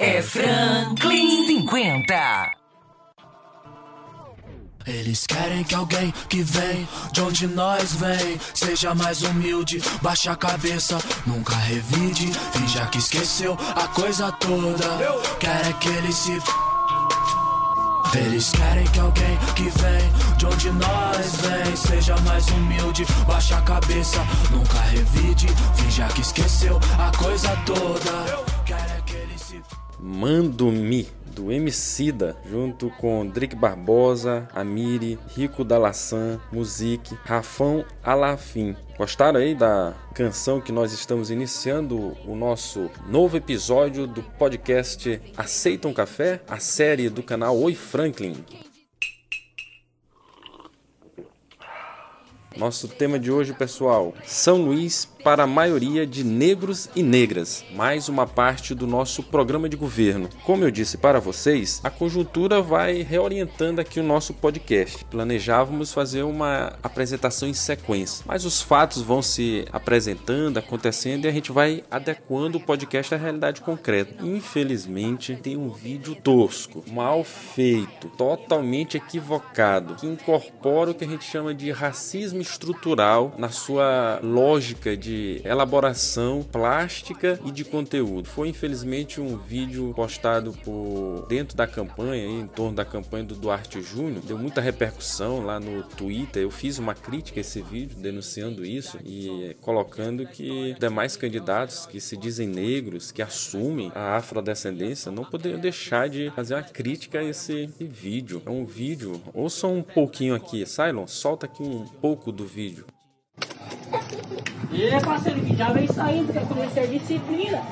É Franklin 50. Eles querem que alguém que vem de onde nós vem seja mais humilde, baixa a cabeça, nunca revide, finja que esqueceu a coisa toda. Querem que ele se eles querem que alguém que vem de onde nós vem seja mais humilde, baixa a cabeça, nunca revide, finja que esqueceu a coisa toda. Mando-me do Emicida, junto com Drick Barbosa, Amiri, Rico Dalassan, Musique, Rafão Alafim. Gostaram aí da canção que nós estamos iniciando o nosso novo episódio do podcast Aceita um Café, a série do canal Oi Franklin. Nosso tema de hoje, pessoal, São Luís para a maioria de negros e negras, mais uma parte do nosso programa de governo. Como eu disse para vocês, a conjuntura vai reorientando aqui o nosso podcast. Planejávamos fazer uma apresentação em sequência, mas os fatos vão se apresentando, acontecendo e a gente vai adequando o podcast à realidade concreta. Infelizmente, tem um vídeo tosco, mal feito, totalmente equivocado, que incorpora o que a gente chama de racismo estrutural na sua lógica de elaboração plástica e de conteúdo. Foi infelizmente um vídeo postado por dentro da campanha, em torno da campanha do Duarte Júnior, deu muita repercussão lá no Twitter. Eu fiz uma crítica a esse vídeo denunciando isso e colocando que demais candidatos que se dizem negros, que assumem a afrodescendência, não poderiam deixar de fazer uma crítica a esse vídeo. É um vídeo, ouça um pouquinho aqui, Cylon, solta aqui um pouco do vídeo. E parceiro, que já vem saindo, quer conhecer a disciplina.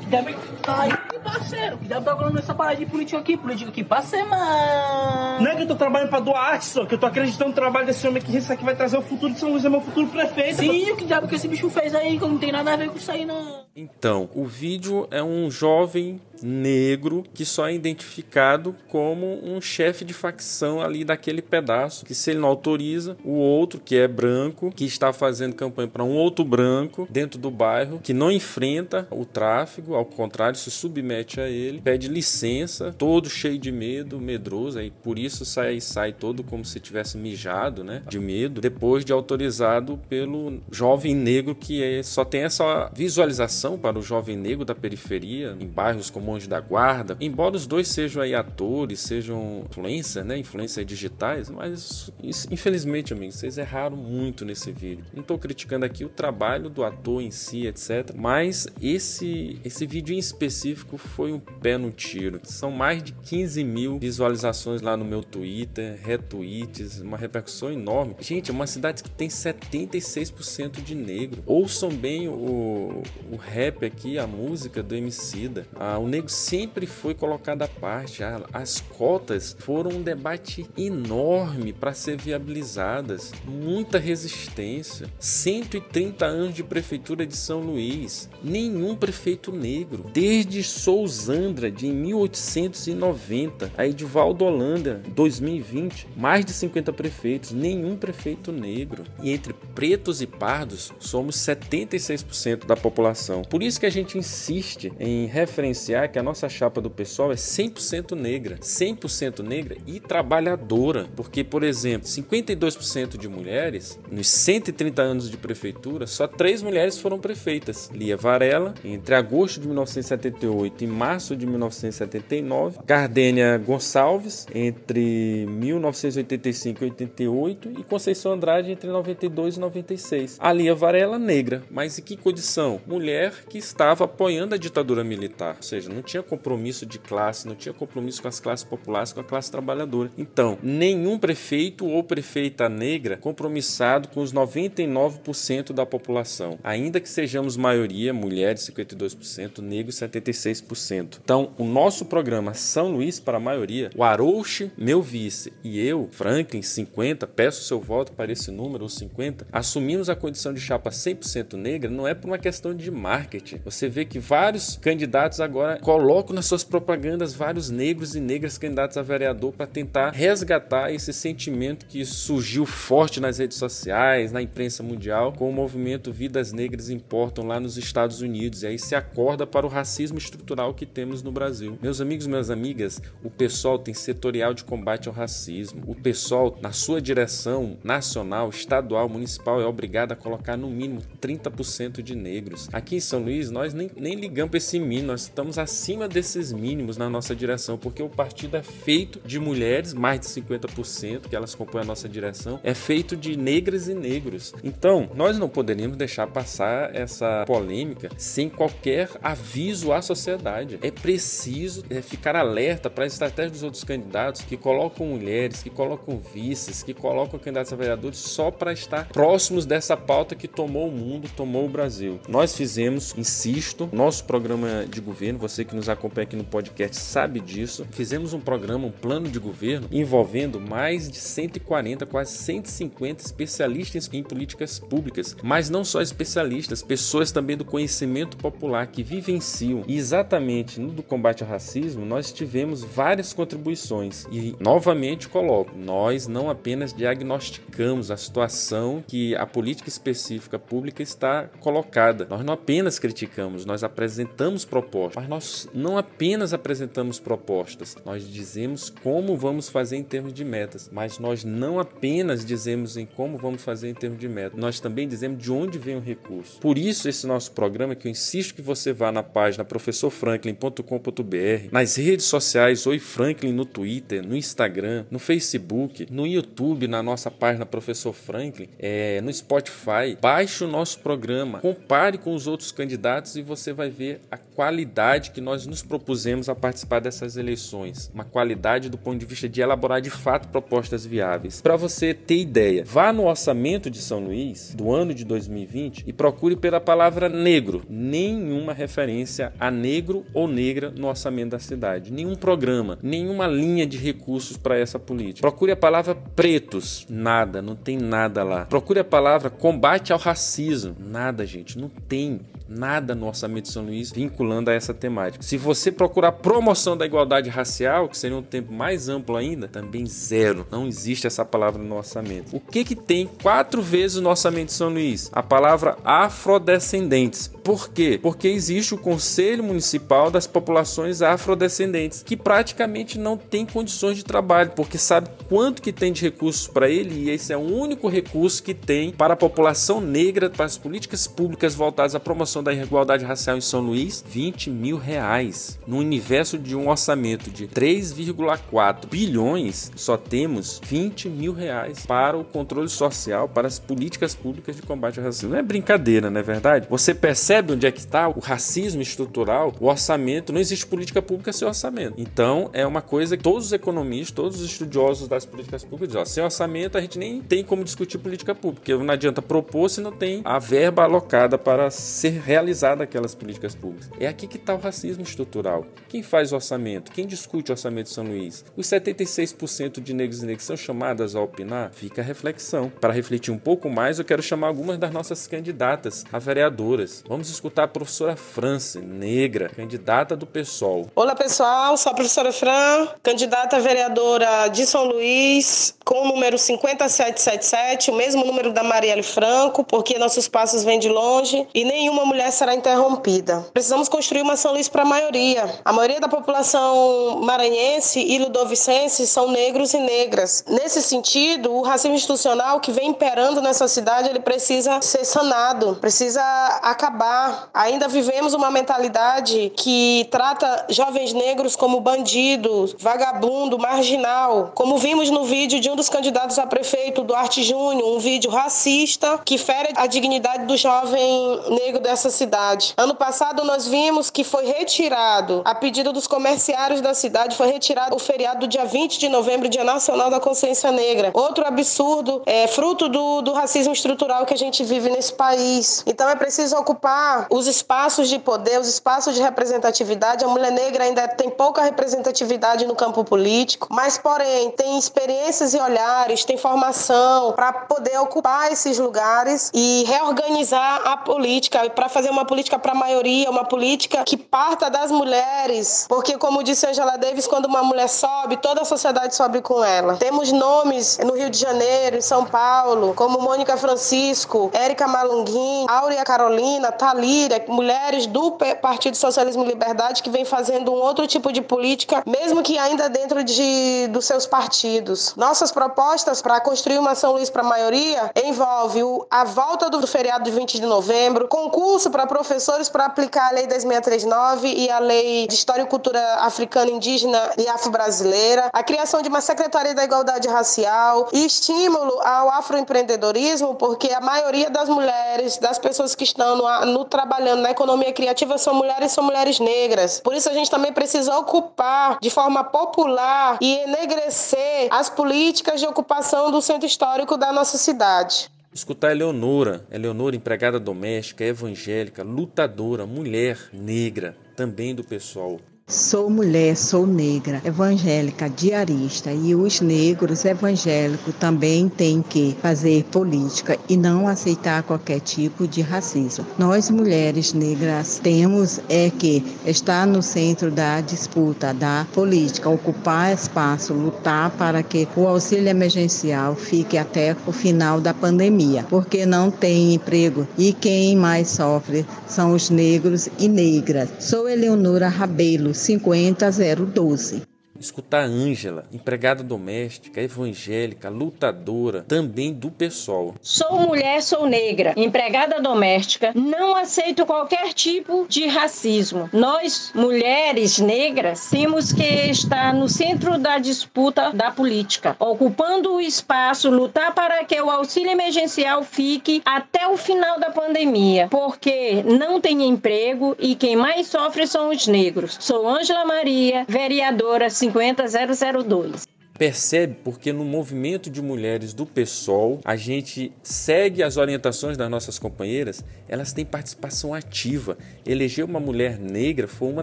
Que deve tá aí, parceiro. Que deve tá falando essa parada de político aqui, político aqui pra semana. Não é que eu tô trabalhando pra Duarte, só que eu tô acreditando no trabalho desse homem que isso aqui vai trazer o futuro de São Luís, é meu futuro prefeito. Sim, o que diabo que esse bicho fez aí, que não tem nada a ver com isso aí, não. Então, o vídeo é um jovem negro que só é identificado como um chefe de facção ali daquele pedaço, que se ele não autoriza, o outro que é branco, que está fazendo campanha para um outro branco dentro do bairro, que não enfrenta o tráfego, ao contrário, se submete a ele, pede licença, todo cheio de medo, medroso, aí por isso sai sai todo como se tivesse mijado, né, de medo, depois de autorizado pelo jovem negro que é, só tem essa visualização para o jovem negro da periferia, em bairros como Monge da Guarda, embora os dois sejam aí atores, sejam influencers, né, influencers digitais, mas isso, infelizmente, amigos, vocês erraram muito nesse vídeo. Não estou criticando aqui o trabalho do ator em si, etc, mas esse, esse vídeo em específico foi um pé no tiro. São mais de 15 mil visualizações lá no meu Twitter, retweets, uma repercussão enorme. Gente, é uma cidade que tem 76% de negro. Ouçam bem o, o rap aqui, a música do Emicida. Ah, o negro sempre foi colocado à parte. Ah, as cotas foram um debate enorme para ser viabilizadas. Muita resistência. 130 anos de prefeitura de São Luís. Nenhum prefeito negro. Desde Sousandra, de 1890, a Edivaldo Holanda, 2020, mais de 50 prefeitos. Nenhum prefeito negro. E entre pretos e pardos, somos 76% da população. Por isso que a gente insiste em referenciar que a nossa chapa do pessoal é 100% negra, 100% negra e trabalhadora, porque por exemplo, 52% de mulheres nos 130 anos de prefeitura, só três mulheres foram prefeitas: Lia Varela entre agosto de 1978 e março de 1979, Gardênia Gonçalves entre 1985 e 88 e Conceição Andrade entre 92 e 96. A Lia Varela negra, mas em que condição? Mulher que estava apoiando a ditadura militar, ou seja, não tinha compromisso de classe, não tinha compromisso com as classes populares, com a classe trabalhadora. Então, nenhum prefeito ou prefeita negra compromissado com os 99% da população, ainda que sejamos maioria, mulheres 52%, negros 76%. Então, o nosso programa São Luís para a maioria, o Arouche, meu vice, e eu, Franklin, 50, peço seu voto para esse número, os 50, assumimos a condição de chapa 100% negra, não é por uma questão de marketing. Você vê que vários candidatos agora colocam nas suas propagandas vários negros e negras candidatos a vereador para tentar resgatar esse sentimento que surgiu forte nas redes sociais, na imprensa mundial, com o movimento Vidas Negras Importam lá nos Estados Unidos. E aí se acorda para o racismo estrutural que temos no Brasil. Meus amigos, minhas amigas, o pessoal tem setorial de combate ao racismo. O pessoal, na sua direção nacional, estadual, municipal, é obrigado a colocar no mínimo 30% de negros. Aqui em São Luís, nós nem, nem ligamos para esse mínimo, nós estamos acima desses mínimos na nossa direção, porque o partido é feito de mulheres, mais de 50% que elas compõem a nossa direção, é feito de negras e negros. Então, nós não poderíamos deixar passar essa polêmica sem qualquer aviso à sociedade. É preciso é, ficar alerta para a estratégia dos outros candidatos que colocam mulheres, que colocam vices, que colocam candidatos a vereadores só para estar próximos dessa pauta que tomou o mundo, tomou o Brasil. Nós fizemos, insisto, nosso programa de governo, você que nos acompanha aqui no podcast sabe disso, fizemos um programa, um plano de governo envolvendo mais de 140, quase 150 especialistas em políticas públicas, mas não só especialistas, pessoas também do conhecimento popular que vivenciam. E exatamente no do combate ao racismo, nós tivemos várias contribuições e novamente coloco, nós não apenas diagnosticamos a situação que a política específica pública está colocada. Nós não apenas criticamos, nós apresentamos propostas, mas nós não apenas apresentamos propostas, nós dizemos como vamos fazer em termos de metas, mas nós não apenas dizemos em como vamos fazer em termos de metas, nós também dizemos de onde vem o recurso. Por isso esse nosso programa que eu insisto que você vá na página professorfranklin.com.br, nas redes sociais Oi Franklin no Twitter, no Instagram, no Facebook, no YouTube, na nossa página Professor Franklin, é, no Spotify. Baixe o nosso programa, compare com os outros candidatos e você vai ver a qualidade que nós nos propusemos a participar dessas eleições. Uma qualidade do ponto de vista de elaborar de fato propostas viáveis. Para você ter ideia, vá no orçamento de São Luís do ano de 2020 e procure pela palavra negro. Nenhuma referência a negro ou negra no orçamento da cidade. Nenhum programa, nenhuma linha de recursos para essa política. Procure a palavra pretos. Nada, não tem nada lá. Procure a palavra combate ao racismo. Nada, gente, não tem nada no orçamento de São Luís vinculando a essa temática. Se você procurar promoção da igualdade racial, que seria um tempo mais amplo ainda, também zero. Não existe essa palavra no orçamento. O que que tem quatro vezes no orçamento de São Luís? A palavra afrodescendentes. Por quê? Porque existe o Conselho Municipal das Populações Afrodescendentes, que praticamente não tem condições de trabalho, porque sabe quanto que tem de recursos para ele e esse é o único recurso que tem para a população negra, para as políticas públicas voltadas à promoção da igualdade racial em São Luís, 20 mil reais. No universo de um orçamento de 3,4 bilhões, só temos 20 mil reais para o controle social, para as políticas públicas de combate ao racismo. Não é brincadeira, não é verdade? Você percebe percebe onde é que está o racismo estrutural, o orçamento, não existe política pública sem orçamento. Então, é uma coisa que todos os economistas, todos os estudiosos das políticas públicas dizem, ó, sem orçamento a gente nem tem como discutir política pública, porque não adianta propor se não tem a verba alocada para ser realizada aquelas políticas públicas. É aqui que está o racismo estrutural. Quem faz o orçamento? Quem discute o orçamento de São Luís? Os 76% de negros e negras são chamadas a opinar? Fica a reflexão. Para refletir um pouco mais, eu quero chamar algumas das nossas candidatas a vereadoras. Vamos Vamos escutar a professora France, negra, candidata do PSOL. Olá, pessoal. Sou a professora Fran, candidata a vereadora de São Luís, com o número 5777, o mesmo número da Marielle Franco, porque nossos passos vêm de longe e nenhuma mulher será interrompida. Precisamos construir uma São Luís para a maioria. A maioria da população maranhense e ludovicense são negros e negras. Nesse sentido, o racismo institucional que vem imperando nessa cidade, ele precisa ser sanado, precisa acabar Ainda vivemos uma mentalidade que trata jovens negros como bandido, vagabundo, marginal. Como vimos no vídeo de um dos candidatos a prefeito, Duarte Júnior, um vídeo racista que fere a dignidade do jovem negro dessa cidade. Ano passado nós vimos que foi retirado, a pedido dos comerciários da cidade, foi retirado o feriado do dia 20 de novembro, Dia Nacional da Consciência Negra. Outro absurdo, é fruto do, do racismo estrutural que a gente vive nesse país. Então é preciso ocupar os espaços de poder, os espaços de representatividade. A mulher negra ainda tem pouca representatividade no campo político, mas, porém, tem experiências e olhares, tem formação para poder ocupar esses lugares e reorganizar a política para fazer uma política para a maioria, uma política que parta das mulheres, porque como disse Angela Davis, quando uma mulher sobe, toda a sociedade sobe com ela. Temos nomes no Rio de Janeiro, em São Paulo, como Mônica Francisco, Érica Malunguin, Áurea Carolina, Talíria, mulheres do Partido Socialismo e Liberdade que vem fazendo um outro tipo de política, mesmo que ainda dentro de, dos seus partidos. Nossas propostas para construir uma São Luís para a maioria envolve a volta do feriado de 20 de novembro, concurso para professores para aplicar a Lei 10639 e a Lei de História e Cultura Africana, Indígena e Afro-Brasileira, a criação de uma Secretaria da Igualdade Racial e estímulo ao afroempreendedorismo, porque a maioria das mulheres, das pessoas que estão no, no trabalhando na economia criativa são mulheres, são mulheres negras. Por isso a gente também precisa ocupar de forma popular e enegrecer as políticas de ocupação do centro histórico da nossa cidade. Escutar Eleonora, Eleonora, empregada doméstica, evangélica, lutadora, mulher, negra, também do pessoal. Sou mulher, sou negra, evangélica, diarista e os negros evangélicos também têm que fazer política e não aceitar qualquer tipo de racismo. Nós mulheres negras temos é que estar no centro da disputa da política, ocupar espaço, lutar para que o auxílio emergencial fique até o final da pandemia, porque não tem emprego e quem mais sofre são os negros e negras. Sou Eleonora Rabelo 50012 escutar Ângela, empregada doméstica, evangélica, lutadora, também do pessoal. Sou mulher, sou negra, empregada doméstica, não aceito qualquer tipo de racismo. Nós, mulheres negras, temos que estar no centro da disputa da política, ocupando o espaço, lutar para que o auxílio emergencial fique até o final da pandemia, porque não tem emprego e quem mais sofre são os negros. Sou Ângela Maria, vereadora 50 50002. Percebe porque no movimento de mulheres do PSOL, a gente segue as orientações das nossas companheiras, elas têm participação ativa. Eleger uma mulher negra foi uma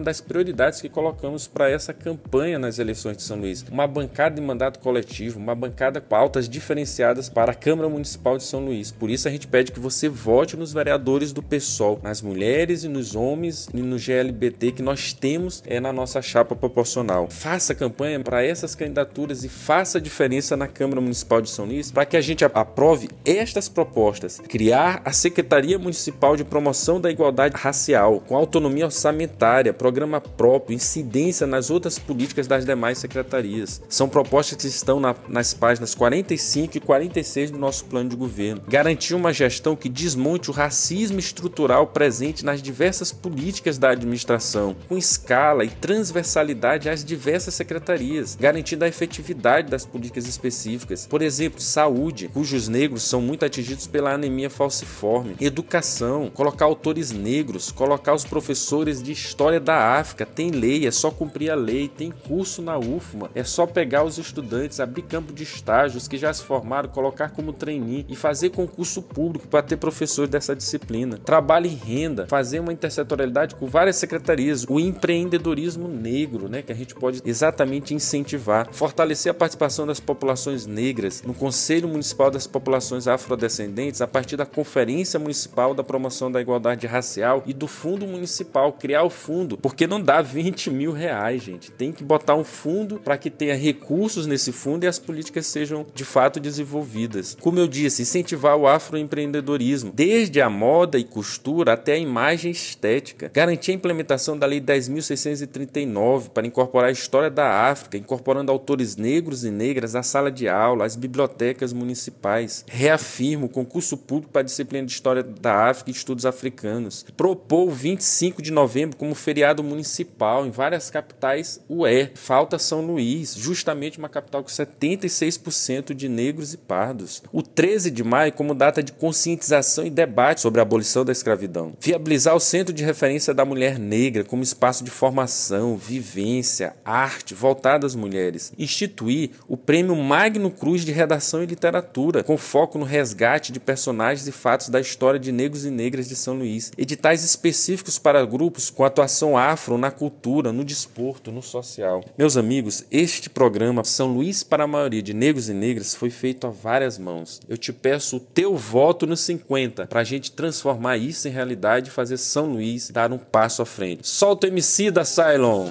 das prioridades que colocamos para essa campanha nas eleições de São Luís. Uma bancada de mandato coletivo, uma bancada com pautas diferenciadas para a Câmara Municipal de São Luís. Por isso a gente pede que você vote nos vereadores do PSOL, nas mulheres e nos homens e no GLBT que nós temos é na nossa chapa proporcional. Faça campanha para essas candidaturas e faça diferença na Câmara Municipal de São Luís para que a gente aprove estas propostas. Criar a Secretaria Municipal de Promoção da Igualdade Racial, com autonomia orçamentária, programa próprio, incidência nas outras políticas das demais secretarias. São propostas que estão na, nas páginas 45 e 46 do nosso plano de governo. Garantir uma gestão que desmonte o racismo estrutural presente nas diversas políticas da administração, com escala e transversalidade às diversas secretarias, garantindo a efetividade das políticas específicas. Por exemplo, saúde, cujos negros são muito atingidos pela anemia falciforme. Educação, colocar autores negros, colocar os professores de história da África. Tem lei, é só cumprir a lei. Tem curso na UFMA, é só pegar os estudantes, abrir campo de estágios que já se formaram, colocar como trainee e fazer concurso público para ter professores dessa disciplina. Trabalho e renda, fazer uma intersetorialidade com várias secretarias. O empreendedorismo negro, né, que a gente pode exatamente incentivar. Fortalecer a participação das populações negras no Conselho Municipal das Populações Afrodescendentes a partir da Conferência Municipal da Promoção da Igualdade Racial e do Fundo Municipal, criar o fundo, porque não dá 20 mil reais, gente. Tem que botar um fundo para que tenha recursos nesse fundo e as políticas sejam de fato desenvolvidas. Como eu disse, incentivar o afroempreendedorismo, desde a moda e costura até a imagem estética. Garantir a implementação da Lei 10.639 para incorporar a história da África, incorporando autores negros e negras à sala de aula, às bibliotecas municipais. Reafirma o concurso público para a disciplina de História da África e Estudos Africanos. Propôs o 25 de novembro como feriado municipal em várias capitais UE. Falta São Luís, justamente uma capital com 76% de negros e pardos. O 13 de maio como data de conscientização e debate sobre a abolição da escravidão. Viabilizar o Centro de Referência da Mulher Negra como espaço de formação, vivência, arte voltado às mulheres. Instituir instituir o Prêmio Magno Cruz de Redação e Literatura, com foco no resgate de personagens e fatos da história de negros e negras de São Luís. Editais específicos para grupos com atuação afro na cultura, no desporto, no social. Meus amigos, este programa São Luís para a maioria de negros e negras foi feito a várias mãos. Eu te peço o teu voto nos 50 para a gente transformar isso em realidade e fazer São Luís dar um passo à frente. Solta o MC da Cylon!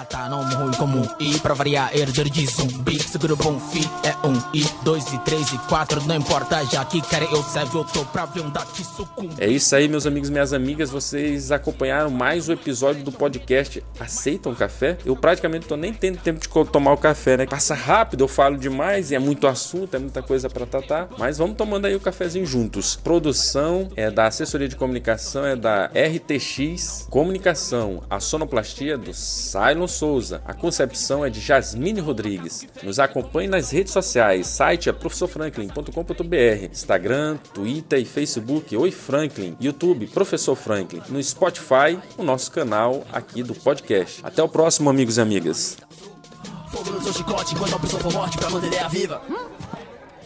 Ata não morro como um I Pra variar, herder de zumbi Seguro bom fi é um I Dois e três e quatro Não importa, já que querem eu serve Eu tô pra ver um daqui sucumbe É isso aí, meus amigos e minhas amigas. Vocês acompanharam mais um episódio do podcast Aceitam Café? Eu praticamente tô nem tendo tempo de tomar o café, né? Passa rápido, eu falo demais e é muito assunto, é muita coisa pra tratar. Mas vamos tomando aí o cafezinho juntos. Produção é da assessoria de comunicação, é da RTX Comunicação. A sonoplastia do Cylon Souza. A concepção é de Jasmine Rodrigues. Nos acompanhe nas redes sociais. Site é professorfranklin.com.br. Instagram, Twitter e Facebook Oi Franklin. YouTube Professor Franklin. No Spotify, o nosso canal aqui do podcast. Até o próximo, amigos e amigas. Fogo no seu chicote Enquanto a pessoa for morte Pra manter a ideia viva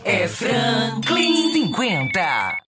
É Franklin 50.